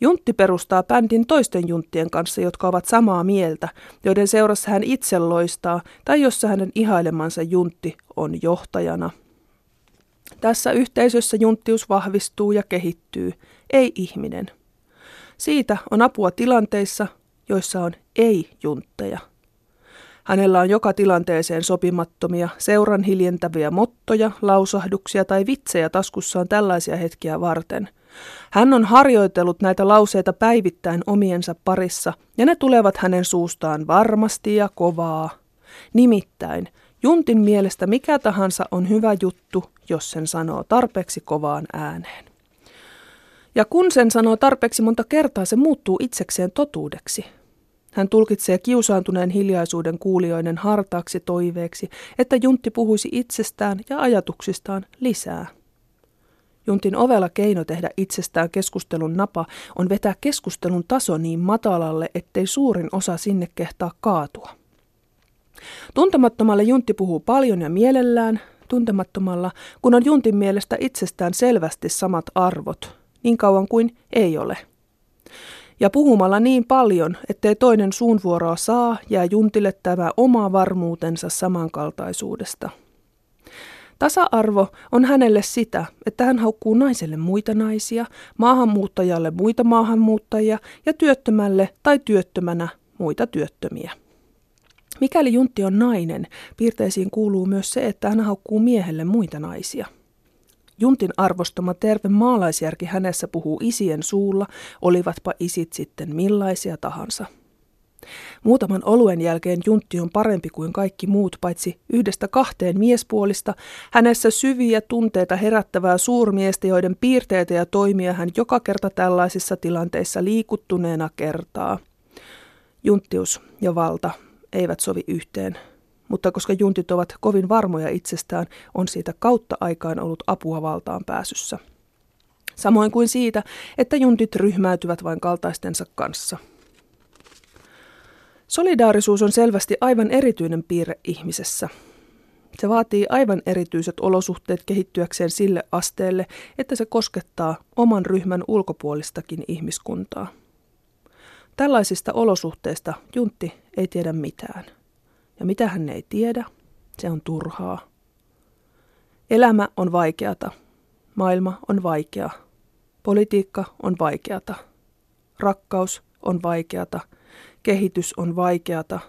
Juntti perustaa bändin toisten junttien kanssa, jotka ovat samaa mieltä, joiden seurassa hän itse loistaa tai jossa hänen ihailemansa juntti on johtajana. Tässä yhteisössä junttius vahvistuu ja kehittyy, ei ihminen. Siitä on apua tilanteissa, joissa on ei-juntteja. Hänellä on joka tilanteeseen sopimattomia, seuran hiljentäviä mottoja, lausahduksia tai vitsejä taskussaan tällaisia hetkiä varten. Hän on harjoitellut näitä lauseita päivittäin omiensa parissa, ja ne tulevat hänen suustaan varmasti ja kovaa. Nimittäin, Juntin mielestä mikä tahansa on hyvä juttu, jos sen sanoo tarpeeksi kovaan ääneen. Ja kun sen sanoo tarpeeksi monta kertaa, se muuttuu itsekseen totuudeksi. Hän tulkitsee kiusaantuneen hiljaisuuden kuulijoiden hartaaksi toiveeksi, että Juntti puhuisi itsestään ja ajatuksistaan lisää. Juntin ovella keino tehdä itsestään keskustelun napa on vetää keskustelun taso niin matalalle, ettei suurin osa sinne kehtaa kaatua. Tuntemattomalle Juntti puhuu paljon ja mielellään, tuntemattomalla, kun on Juntin mielestä itsestään selvästi samat arvot, niin kauan kuin ei ole – ja puhumalla niin paljon, ettei toinen suunvuoroa saa, jää Juntille tämä oma varmuutensa samankaltaisuudesta. Tasa-arvo on hänelle sitä, että hän haukkuu naiselle muita naisia, maahanmuuttajalle muita maahanmuuttajia ja työttömälle tai työttömänä muita työttömiä. Mikäli Juntti on nainen, piirteisiin kuuluu myös se, että hän haukkuu miehelle muita naisia. Juntin arvostama terve maalaisjärki hänessä puhuu isien suulla, olivatpa isit sitten millaisia tahansa. Muutaman oluen jälkeen Juntti on parempi kuin kaikki muut, paitsi yhdestä kahteen miespuolista. Hänessä syviä tunteita herättävää suurmiestä, joiden piirteitä ja toimia hän joka kerta tällaisissa tilanteissa liikuttuneena kertaa. Junttius ja valta eivät sovi yhteen, mutta koska juntit ovat kovin varmoja itsestään, on siitä kautta aikaan ollut apua valtaan pääsyssä. Samoin kuin siitä, että juntit ryhmäytyvät vain kaltaistensa kanssa – Solidaarisuus on selvästi aivan erityinen piirre ihmisessä. Se vaatii aivan erityiset olosuhteet kehittyäkseen sille asteelle, että se koskettaa oman ryhmän ulkopuolistakin ihmiskuntaa. Tällaisista olosuhteista Juntti ei tiedä mitään. Ja mitä hän ei tiedä, se on turhaa. Elämä on vaikeata. Maailma on vaikea. Politiikka on vaikeata. Rakkaus on vaikeata – Kehitys on vaikeata.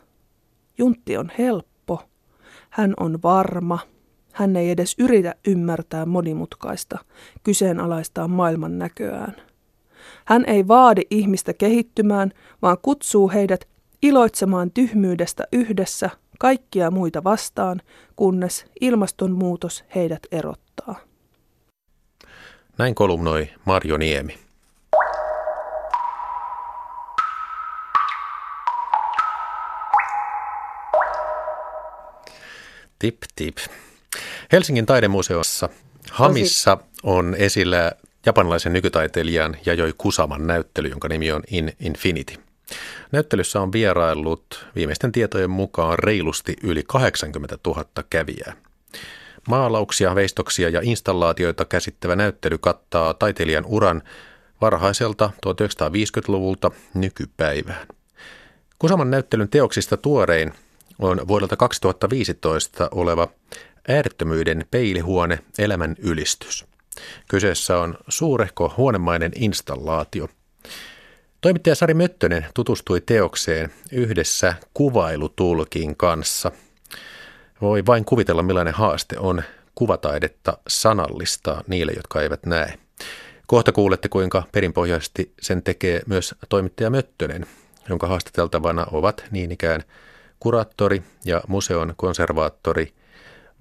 Juntti on helppo. Hän on varma. Hän ei edes yritä ymmärtää monimutkaista, kyseenalaistaa maailman näköään. Hän ei vaadi ihmistä kehittymään, vaan kutsuu heidät iloitsemaan tyhmyydestä yhdessä kaikkia muita vastaan, kunnes ilmastonmuutos heidät erottaa. Näin kolumnoi Marjo Niemi. Tip tip. Helsingin taidemuseossa Hamissa on esillä japanilaisen nykytaiteilijan Jajoi Kusaman näyttely, jonka nimi on In Infinity. Näyttelyssä on vieraillut viimeisten tietojen mukaan reilusti yli 80 000 kävijää. Maalauksia, veistoksia ja installaatioita käsittävä näyttely kattaa taiteilijan uran varhaiselta 1950-luvulta nykypäivään. Kusaman näyttelyn teoksista tuorein on vuodelta 2015 oleva äärettömyyden peilihuone elämän ylistys. Kyseessä on suurehko huonemainen installaatio. Toimittaja Sari Möttönen tutustui teokseen yhdessä kuvailutulkin kanssa. Voi vain kuvitella millainen haaste on kuvataidetta sanallistaa niille, jotka eivät näe. Kohta kuulette, kuinka perinpohjaisesti sen tekee myös toimittaja Möttönen, jonka haastateltavana ovat niin ikään – kuraattori ja museon konservaattori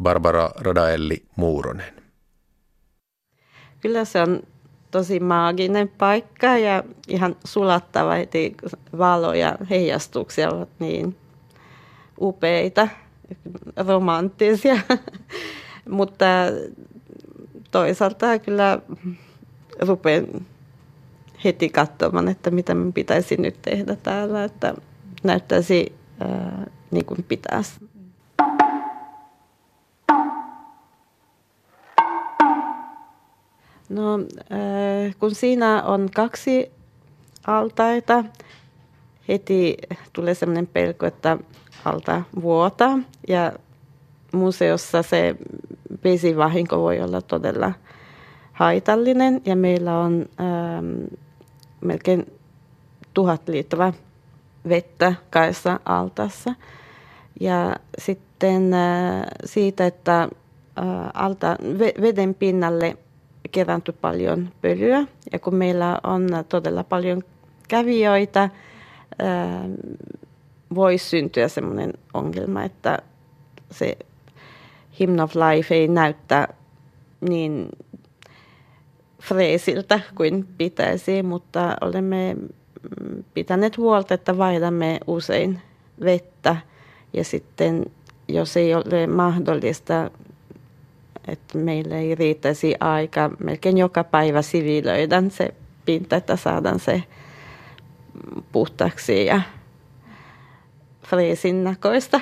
Barbara Radaelli Muuronen. Kyllä se on tosi maaginen paikka ja ihan sulattava, että valo ja heijastuksia ovat niin upeita, romanttisia. Mutta toisaalta kyllä rupean heti katsomaan, että mitä minun pitäisi nyt tehdä täällä, että näyttäisi niin kuin pitäisi. No, kun siinä on kaksi altaita, heti tulee sellainen pelko, että alta vuota ja museossa se vesivahinko voi olla todella haitallinen ja meillä on ähm, melkein tuhat litraa vettä kaissa altassa. Ja sitten äh, siitä, että äh, alta, veden pinnalle kerääntyi paljon pölyä. Ja kun meillä on todella paljon kävijöitä, äh, voi syntyä sellainen ongelma, että se Hymn of Life ei näytä niin freesiltä kuin pitäisi, mutta olemme pitäneet huolta, että vaihdamme usein vettä ja sitten jos ei ole mahdollista, että meillä ei riittäisi aika, melkein joka päivä siviilöidään se pinta, että saadaan se puhtaaksi ja freesin näköistä.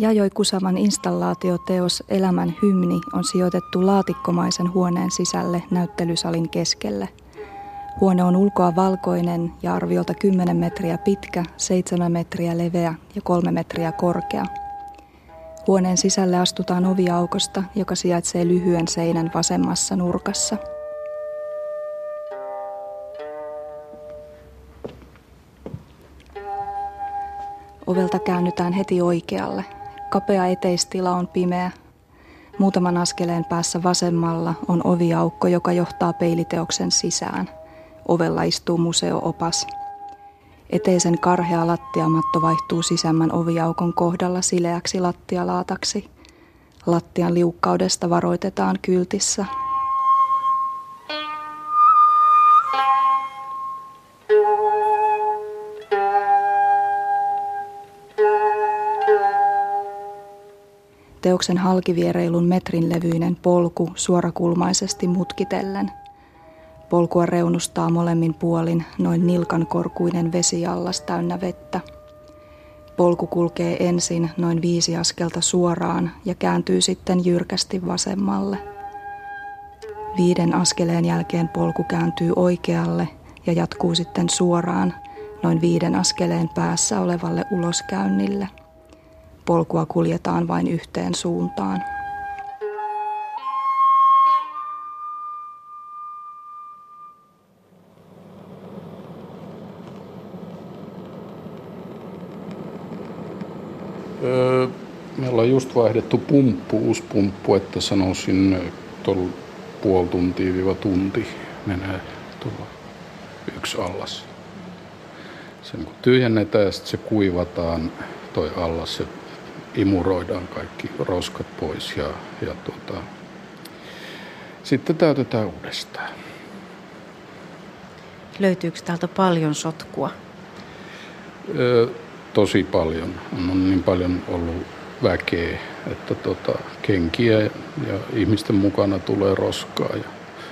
Jajoi Kusavan installaatioteos Elämän hymni on sijoitettu laatikkomaisen huoneen sisälle näyttelysalin keskelle. Huone on ulkoa valkoinen ja arviolta 10 metriä pitkä, 7 metriä leveä ja 3 metriä korkea. Huoneen sisälle astutaan oviaukosta, joka sijaitsee lyhyen seinän vasemmassa nurkassa. Ovelta käännytään heti oikealle – Kapea eteistila on pimeä. Muutaman askeleen päässä vasemmalla on oviaukko, joka johtaa peiliteoksen sisään. Ovella istuu museoopas. Eteisen karhea lattiamatto vaihtuu sisämmän oviaukon kohdalla sileäksi lattialaataksi. Lattian liukkaudesta varoitetaan kyltissä. Teoksen halkiviereilun metrin levyinen polku suorakulmaisesti mutkitellen – Polkua reunustaa molemmin puolin noin nilkan korkuinen vesiallas täynnä vettä. Polku kulkee ensin noin viisi askelta suoraan ja kääntyy sitten jyrkästi vasemmalle. Viiden askeleen jälkeen polku kääntyy oikealle ja jatkuu sitten suoraan noin viiden askeleen päässä olevalle uloskäynnille. Polkua kuljetaan vain yhteen suuntaan. Me ollaan just vaihdettu pumppu, uusi pumppu, että sanoisin tuolla puoli tuntia tunti menee tuolla yksi allas. Sen kun tyhjennetään ja sitten se kuivataan toi allas, se imuroidaan kaikki roskat pois ja, ja tuota, sitten täytetään uudestaan. Löytyykö täältä paljon sotkua? Öö, tosi paljon. On niin paljon ollut väkeä, että tota, kenkiä ja ihmisten mukana tulee roskaa. Ja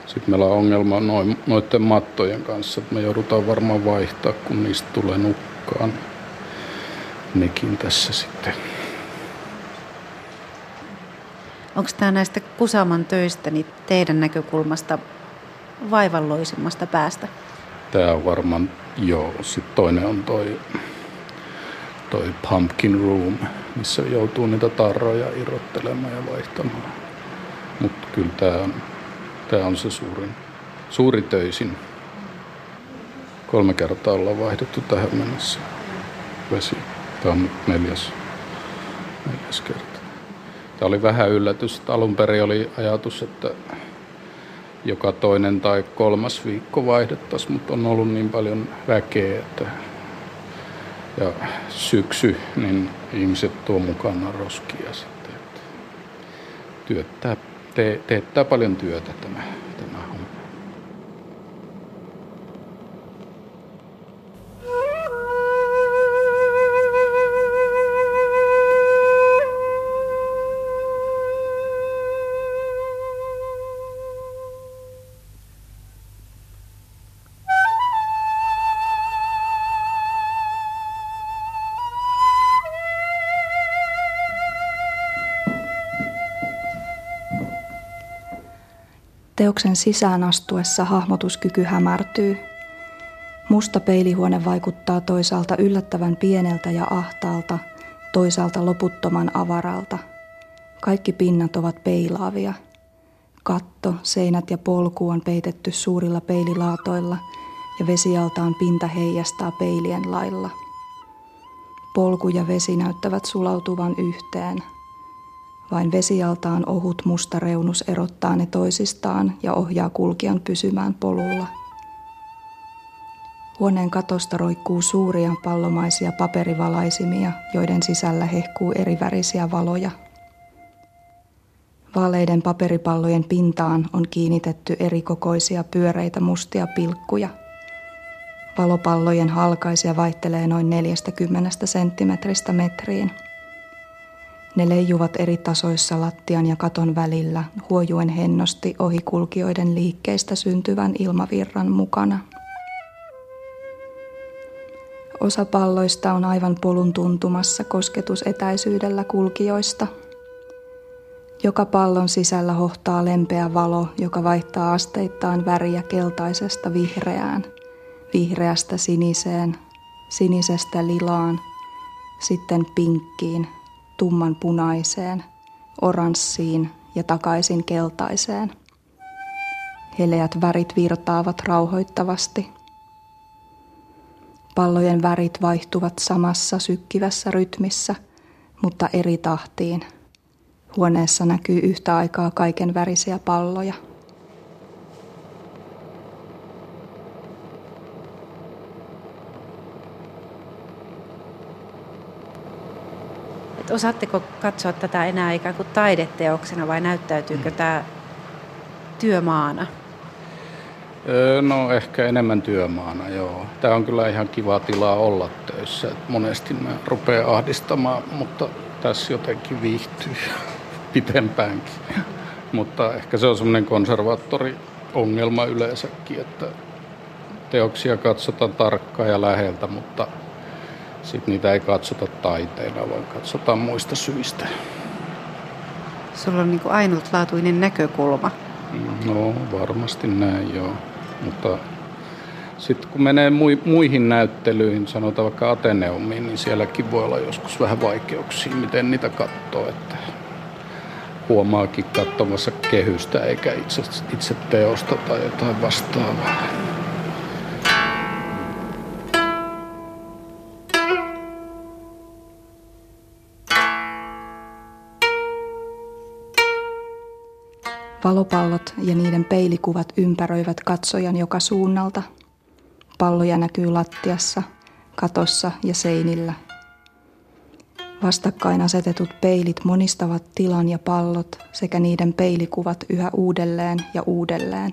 sitten meillä on ongelma noin, noiden mattojen kanssa, että me joudutaan varmaan vaihtaa, kun niistä tulee nukkaan. Nekin tässä sitten. Onko tämä näistä Kusaman töistä niin teidän näkökulmasta vaivalloisimmasta päästä? Tämä on varmaan, joo. Sitten toinen on toi toi pumpkin room, missä joutuu niitä tarroja irrottelemaan ja vaihtamaan. Mutta kyllä tämä on, tää on se suurin, suuri töisin. Kolme kertaa ollaan vaihdettu tähän mennessä vesi. Tämä on neljäs, neljäs kerta. Tämä oli vähän yllätys. Alun perin oli ajatus, että joka toinen tai kolmas viikko vaihdettaisiin, mutta on ollut niin paljon väkeä, että ja syksy, niin ihmiset tuo mukana roskia sitten. Työttää, te, teettää paljon työtä tämä, Teoksen sisään astuessa hahmotuskyky hämärtyy. Musta peilihuone vaikuttaa toisaalta yllättävän pieneltä ja ahtaalta, toisaalta loputtoman avaralta. Kaikki pinnat ovat peilaavia. Katto, seinät ja polku on peitetty suurilla peililaatoilla ja vesialtaan pinta heijastaa peilien lailla. Polku ja vesi näyttävät sulautuvan yhteen – vain vesialtaan ohut musta reunus erottaa ne toisistaan ja ohjaa kulkijan pysymään polulla. Huoneen katosta roikkuu suuria pallomaisia paperivalaisimia, joiden sisällä hehkuu erivärisiä valoja. Vaaleiden paperipallojen pintaan on kiinnitetty erikokoisia pyöreitä mustia pilkkuja. Valopallojen halkaisia vaihtelee noin 40 senttimetristä metriin – ne leijuvat eri tasoissa lattian ja katon välillä, huojuen hennosti ohikulkijoiden liikkeistä syntyvän ilmavirran mukana. Osa palloista on aivan polun tuntumassa kosketusetäisyydellä kulkijoista. Joka pallon sisällä hohtaa lempeä valo, joka vaihtaa asteittain väriä keltaisesta vihreään, vihreästä siniseen, sinisestä lilaan, sitten pinkkiin, tumman punaiseen, oranssiin ja takaisin keltaiseen. Heleät värit virtaavat rauhoittavasti. Pallojen värit vaihtuvat samassa sykkivässä rytmissä, mutta eri tahtiin. Huoneessa näkyy yhtä aikaa kaiken värisiä palloja. Et osaatteko katsoa tätä enää ikään kuin taideteoksena vai näyttäytyykö tämä työmaana? No ehkä enemmän työmaana, joo. Tämä on kyllä ihan kiva tilaa olla töissä. Monesti mä rupean ahdistamaan, mutta tässä jotenkin viihtyy pitempäänkin. mutta ehkä se on semmoinen konservaattori-ongelma yleensäkin, että teoksia katsotaan tarkkaan ja läheltä, mutta sitten niitä ei katsota taiteena, vaan katsotaan muista syistä. Sulla on niin kuin ainutlaatuinen näkökulma. No varmasti näin joo, mutta sitten kun menee muihin näyttelyihin, sanotaan vaikka Ateneumiin, niin sielläkin voi olla joskus vähän vaikeuksia, miten niitä katsoo, että huomaakin katsomassa kehystä eikä itse, itse teosta tai jotain vastaavaa. Valopallot ja niiden peilikuvat ympäröivät katsojan joka suunnalta. Palloja näkyy lattiassa, katossa ja seinillä. Vastakkain asetetut peilit monistavat tilan ja pallot sekä niiden peilikuvat yhä uudelleen ja uudelleen.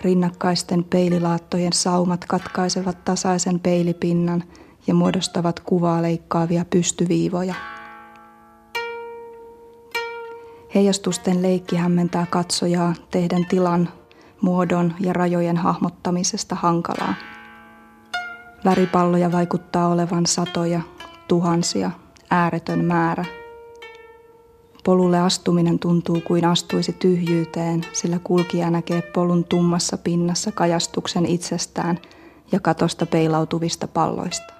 Rinnakkaisten peililaattojen saumat katkaisevat tasaisen peilipinnan ja muodostavat kuvaa leikkaavia pystyviivoja. Heijastusten leikki hämmentää katsojaa tehden tilan, muodon ja rajojen hahmottamisesta hankalaa. Väripalloja vaikuttaa olevan satoja, tuhansia, ääretön määrä. Polulle astuminen tuntuu kuin astuisi tyhjyyteen, sillä kulkija näkee polun tummassa pinnassa kajastuksen itsestään ja katosta peilautuvista palloista.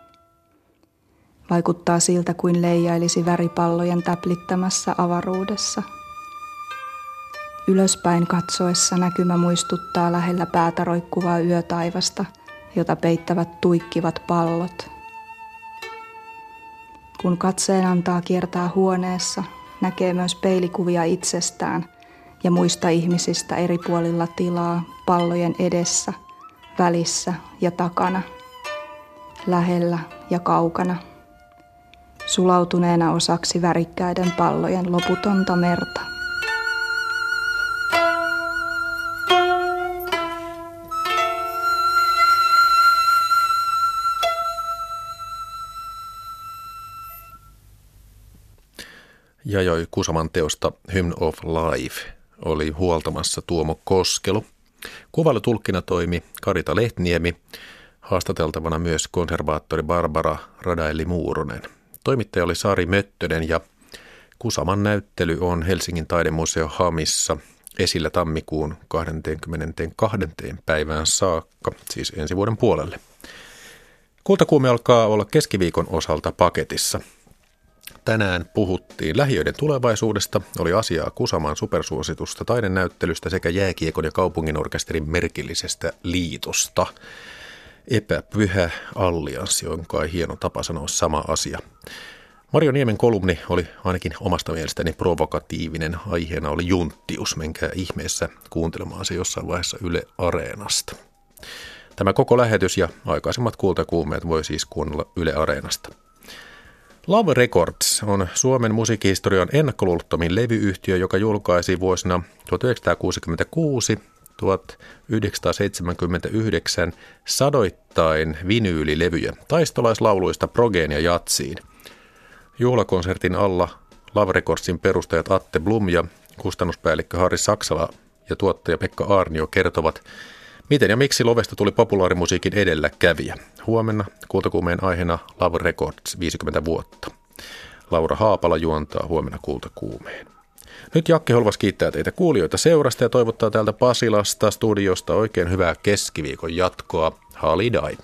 Vaikuttaa siltä kuin leijailisi väripallojen täplittämässä avaruudessa – Ylöspäin katsoessa näkymä muistuttaa lähellä päätä roikkuvaa yötaivasta, jota peittävät tuikkivat pallot. Kun katseen antaa kiertää huoneessa, näkee myös peilikuvia itsestään ja muista ihmisistä eri puolilla tilaa pallojen edessä, välissä ja takana, lähellä ja kaukana, sulautuneena osaksi värikkäiden pallojen loputonta merta. Jajoi Kusaman teosta Hymn of Life oli huoltamassa Tuomo Koskelu. Kuvailutulkkina toimi Karita Lehtniemi, haastateltavana myös konservaattori Barbara Radaeli Muurunen. Toimittaja oli Sari Möttönen ja Kusaman näyttely on Helsingin taidemuseo Hamissa esillä tammikuun 22. päivään saakka, siis ensi vuoden puolelle. Kultakuume alkaa olla keskiviikon osalta paketissa – Tänään puhuttiin lähiöiden tulevaisuudesta, oli asiaa Kusamaan supersuositusta taidenäyttelystä sekä jääkiekon ja kaupunginorkesterin merkillisestä liitosta. Epäpyhä allianssi on kai hieno tapa sanoa sama asia. Mario Niemen kolumni oli ainakin omasta mielestäni provokatiivinen. Aiheena oli junttius. Menkää ihmeessä kuuntelemaan se jossain vaiheessa Yle Areenasta. Tämä koko lähetys ja aikaisemmat kultakuumeet voi siis kuunnella Yle Areenasta. Love Records on Suomen musiikkihistorian ennakkoluulottomin levyyhtiö, joka julkaisi vuosina 1966 1979 sadoittain vinyylilevyjä taistolaislauluista progeen ja jatsiin. Juhlakonsertin alla Love Recordsin perustajat Atte Blum ja kustannuspäällikkö Harri Saksala ja tuottaja Pekka Arnio kertovat, Miten ja miksi Lovesta tuli populaarimusiikin edelläkävijä? Huomenna kultakuumeen aiheena Love Records 50 vuotta. Laura Haapala juontaa huomenna kultakuumeen. Nyt Jakke Holvas kiittää teitä kuulijoita seurasta ja toivottaa täältä Pasilasta studiosta oikein hyvää keskiviikon jatkoa. Halidai.